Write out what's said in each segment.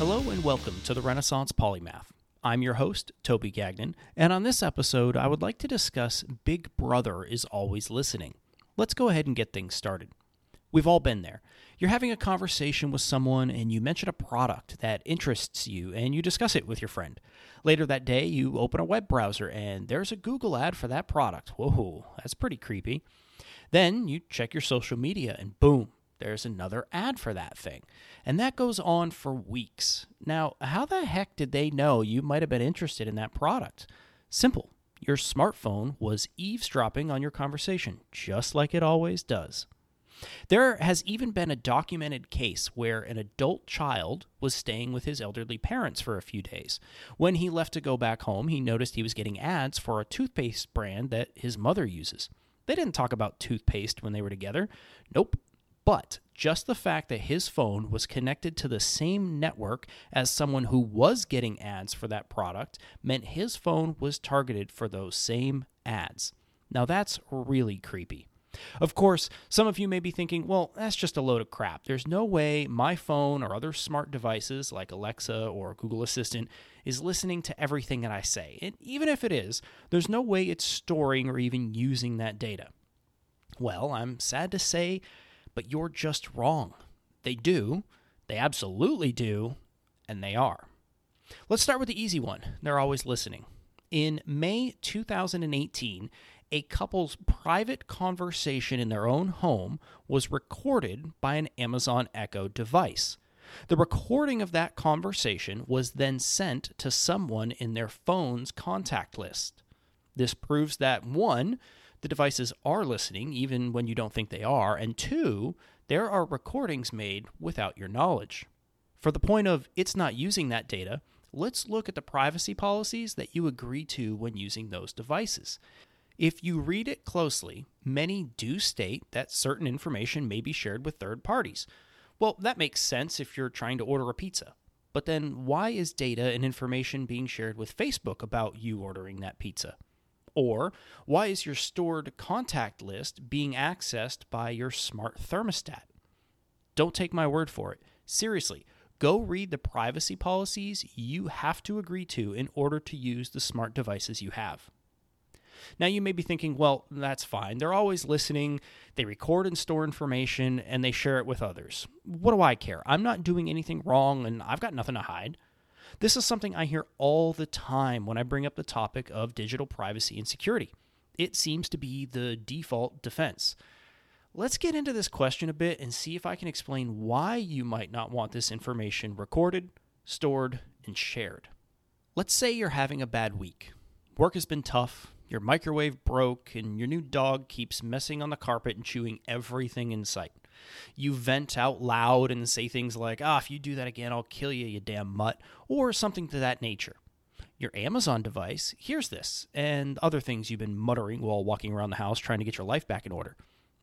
Hello and welcome to the Renaissance Polymath. I'm your host, Toby Gagnon, and on this episode, I would like to discuss Big Brother is Always Listening. Let's go ahead and get things started. We've all been there. You're having a conversation with someone and you mention a product that interests you and you discuss it with your friend. Later that day, you open a web browser and there's a Google ad for that product. Whoa, that's pretty creepy. Then you check your social media and boom, there's another ad for that thing. And that goes on for weeks. Now, how the heck did they know you might have been interested in that product? Simple. Your smartphone was eavesdropping on your conversation, just like it always does. There has even been a documented case where an adult child was staying with his elderly parents for a few days. When he left to go back home, he noticed he was getting ads for a toothpaste brand that his mother uses. They didn't talk about toothpaste when they were together. Nope, but just the fact that his phone was connected to the same network as someone who was getting ads for that product meant his phone was targeted for those same ads. Now that's really creepy. Of course, some of you may be thinking, well, that's just a load of crap. There's no way my phone or other smart devices like Alexa or Google Assistant is listening to everything that I say. And even if it is, there's no way it's storing or even using that data. Well, I'm sad to say but you're just wrong. They do, they absolutely do, and they are. Let's start with the easy one. They're always listening. In May 2018, a couple's private conversation in their own home was recorded by an Amazon Echo device. The recording of that conversation was then sent to someone in their phone's contact list. This proves that one, the devices are listening even when you don't think they are, and two, there are recordings made without your knowledge. For the point of it's not using that data, let's look at the privacy policies that you agree to when using those devices. If you read it closely, many do state that certain information may be shared with third parties. Well, that makes sense if you're trying to order a pizza. But then why is data and information being shared with Facebook about you ordering that pizza? Or why is your stored contact list being accessed by your smart thermostat? Don't take my word for it. Seriously, go read the privacy policies you have to agree to in order to use the smart devices you have. Now, you may be thinking, well, that's fine. They're always listening, they record and store information, and they share it with others. What do I care? I'm not doing anything wrong, and I've got nothing to hide. This is something I hear all the time when I bring up the topic of digital privacy and security. It seems to be the default defense. Let's get into this question a bit and see if I can explain why you might not want this information recorded, stored, and shared. Let's say you're having a bad week. Work has been tough, your microwave broke, and your new dog keeps messing on the carpet and chewing everything in sight. You vent out loud and say things like, ah, if you do that again, I'll kill you, you damn mutt, or something to that nature. Your Amazon device hears this and other things you've been muttering while walking around the house trying to get your life back in order.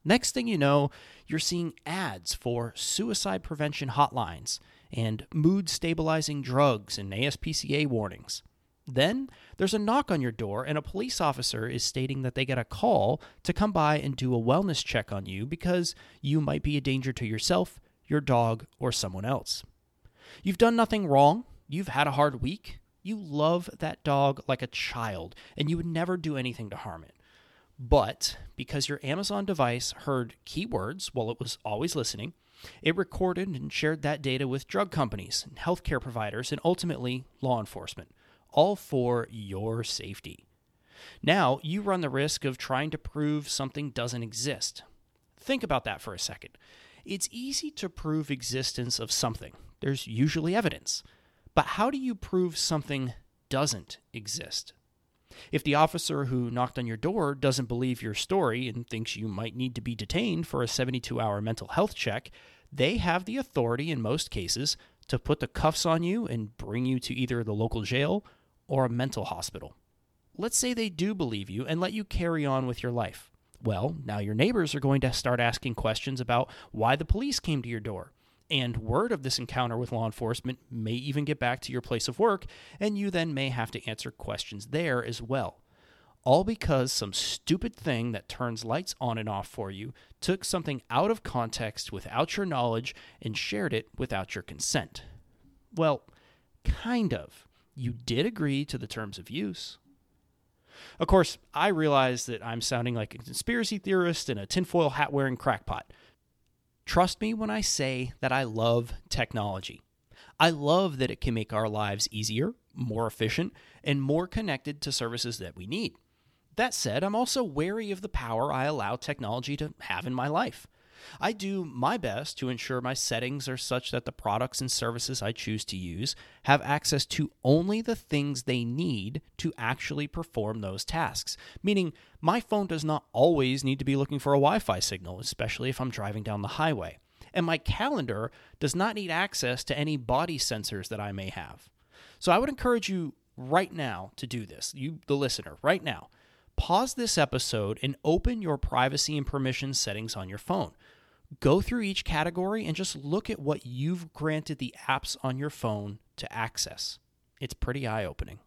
Next thing you know, you're seeing ads for suicide prevention hotlines and mood stabilizing drugs and ASPCA warnings. Then there's a knock on your door, and a police officer is stating that they get a call to come by and do a wellness check on you because you might be a danger to yourself, your dog, or someone else. You've done nothing wrong. You've had a hard week. You love that dog like a child, and you would never do anything to harm it. But because your Amazon device heard keywords while it was always listening, it recorded and shared that data with drug companies and healthcare providers and ultimately law enforcement all for your safety. Now, you run the risk of trying to prove something doesn't exist. Think about that for a second. It's easy to prove existence of something. There's usually evidence. But how do you prove something doesn't exist? If the officer who knocked on your door doesn't believe your story and thinks you might need to be detained for a 72 hour mental health check, they have the authority in most cases to put the cuffs on you and bring you to either the local jail or a mental hospital. Let's say they do believe you and let you carry on with your life. Well, now your neighbors are going to start asking questions about why the police came to your door. And word of this encounter with law enforcement may even get back to your place of work, and you then may have to answer questions there as well. All because some stupid thing that turns lights on and off for you took something out of context without your knowledge and shared it without your consent. Well, kind of. You did agree to the terms of use. Of course, I realize that I'm sounding like a conspiracy theorist and a tinfoil hat wearing crackpot. Trust me when I say that I love technology. I love that it can make our lives easier, more efficient, and more connected to services that we need. That said, I'm also wary of the power I allow technology to have in my life. I do my best to ensure my settings are such that the products and services I choose to use have access to only the things they need to actually perform those tasks. Meaning, my phone does not always need to be looking for a Wi Fi signal, especially if I'm driving down the highway. And my calendar does not need access to any body sensors that I may have. So I would encourage you right now to do this, you, the listener, right now. Pause this episode and open your privacy and permission settings on your phone go through each category and just look at what you've granted the apps on your phone to access. It's pretty eye opening.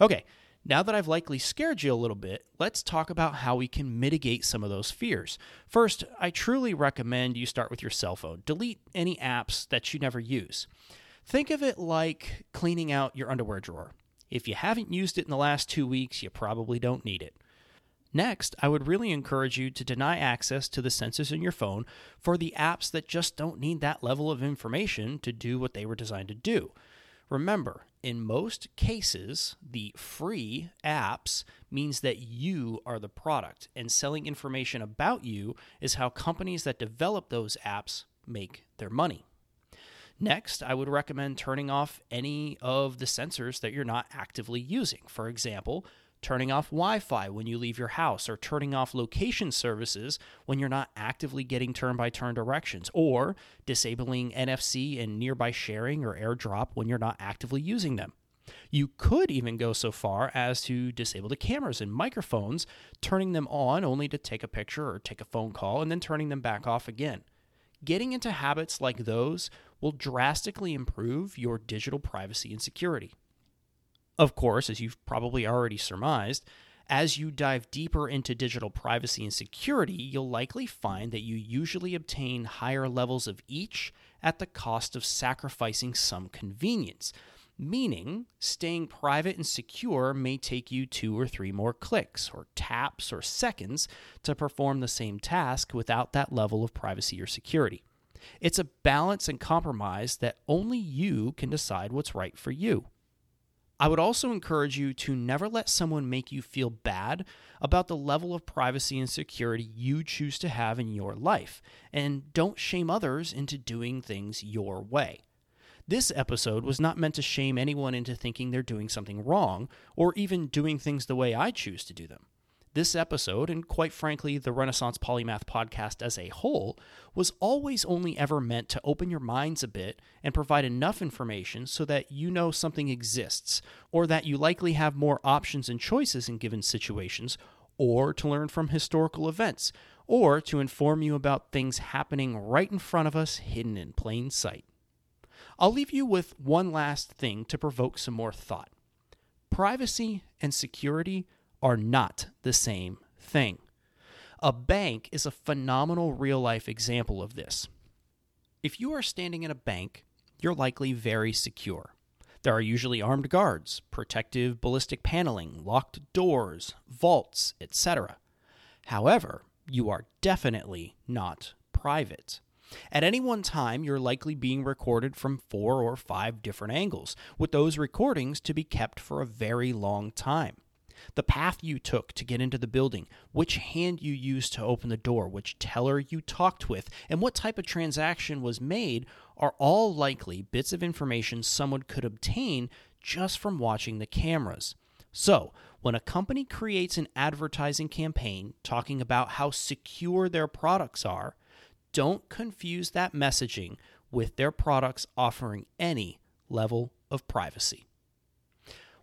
Okay, now that I've likely scared you a little bit, let's talk about how we can mitigate some of those fears. First, I truly recommend you start with your cell phone. Delete any apps that you never use. Think of it like cleaning out your underwear drawer. If you haven't used it in the last two weeks, you probably don't need it. Next, I would really encourage you to deny access to the sensors in your phone for the apps that just don't need that level of information to do what they were designed to do. Remember, in most cases, the free apps means that you are the product, and selling information about you is how companies that develop those apps make their money. Next, I would recommend turning off any of the sensors that you're not actively using. For example, turning off Wi Fi when you leave your house, or turning off location services when you're not actively getting turn by turn directions, or disabling NFC and nearby sharing or airdrop when you're not actively using them. You could even go so far as to disable the cameras and microphones, turning them on only to take a picture or take a phone call, and then turning them back off again. Getting into habits like those will drastically improve your digital privacy and security. Of course, as you've probably already surmised, as you dive deeper into digital privacy and security, you'll likely find that you usually obtain higher levels of each at the cost of sacrificing some convenience. Meaning, staying private and secure may take you two or three more clicks, or taps, or seconds to perform the same task without that level of privacy or security. It's a balance and compromise that only you can decide what's right for you. I would also encourage you to never let someone make you feel bad about the level of privacy and security you choose to have in your life, and don't shame others into doing things your way. This episode was not meant to shame anyone into thinking they're doing something wrong, or even doing things the way I choose to do them. This episode, and quite frankly, the Renaissance Polymath podcast as a whole, was always only ever meant to open your minds a bit and provide enough information so that you know something exists, or that you likely have more options and choices in given situations, or to learn from historical events, or to inform you about things happening right in front of us, hidden in plain sight. I'll leave you with one last thing to provoke some more thought. Privacy and security are not the same thing. A bank is a phenomenal real life example of this. If you are standing in a bank, you're likely very secure. There are usually armed guards, protective ballistic paneling, locked doors, vaults, etc. However, you are definitely not private. At any one time, you're likely being recorded from four or five different angles, with those recordings to be kept for a very long time the path you took to get into the building, which hand you used to open the door, which teller you talked with, and what type of transaction was made are all likely bits of information someone could obtain just from watching the cameras. So, when a company creates an advertising campaign talking about how secure their products are, don't confuse that messaging with their products offering any level of privacy.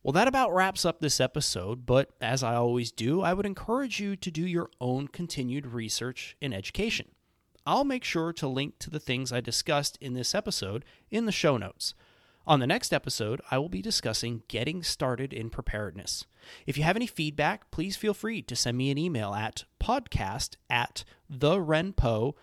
Well, that about wraps up this episode, but as I always do, I would encourage you to do your own continued research and education. I'll make sure to link to the things I discussed in this episode in the show notes. On the next episode, I will be discussing getting started in preparedness. If you have any feedback, please feel free to send me an email at podcast at therenpo.com.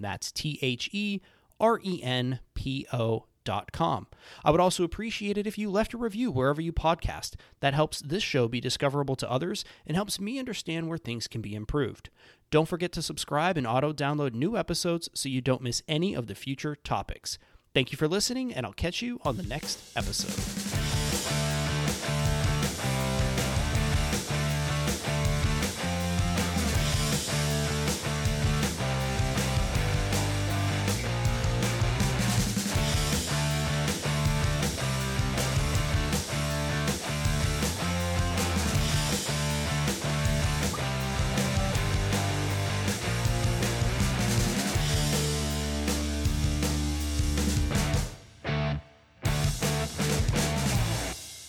That's T H E R E N P O dot com. I would also appreciate it if you left a review wherever you podcast. That helps this show be discoverable to others and helps me understand where things can be improved. Don't forget to subscribe and auto download new episodes so you don't miss any of the future topics. Thank you for listening, and I'll catch you on the next episode.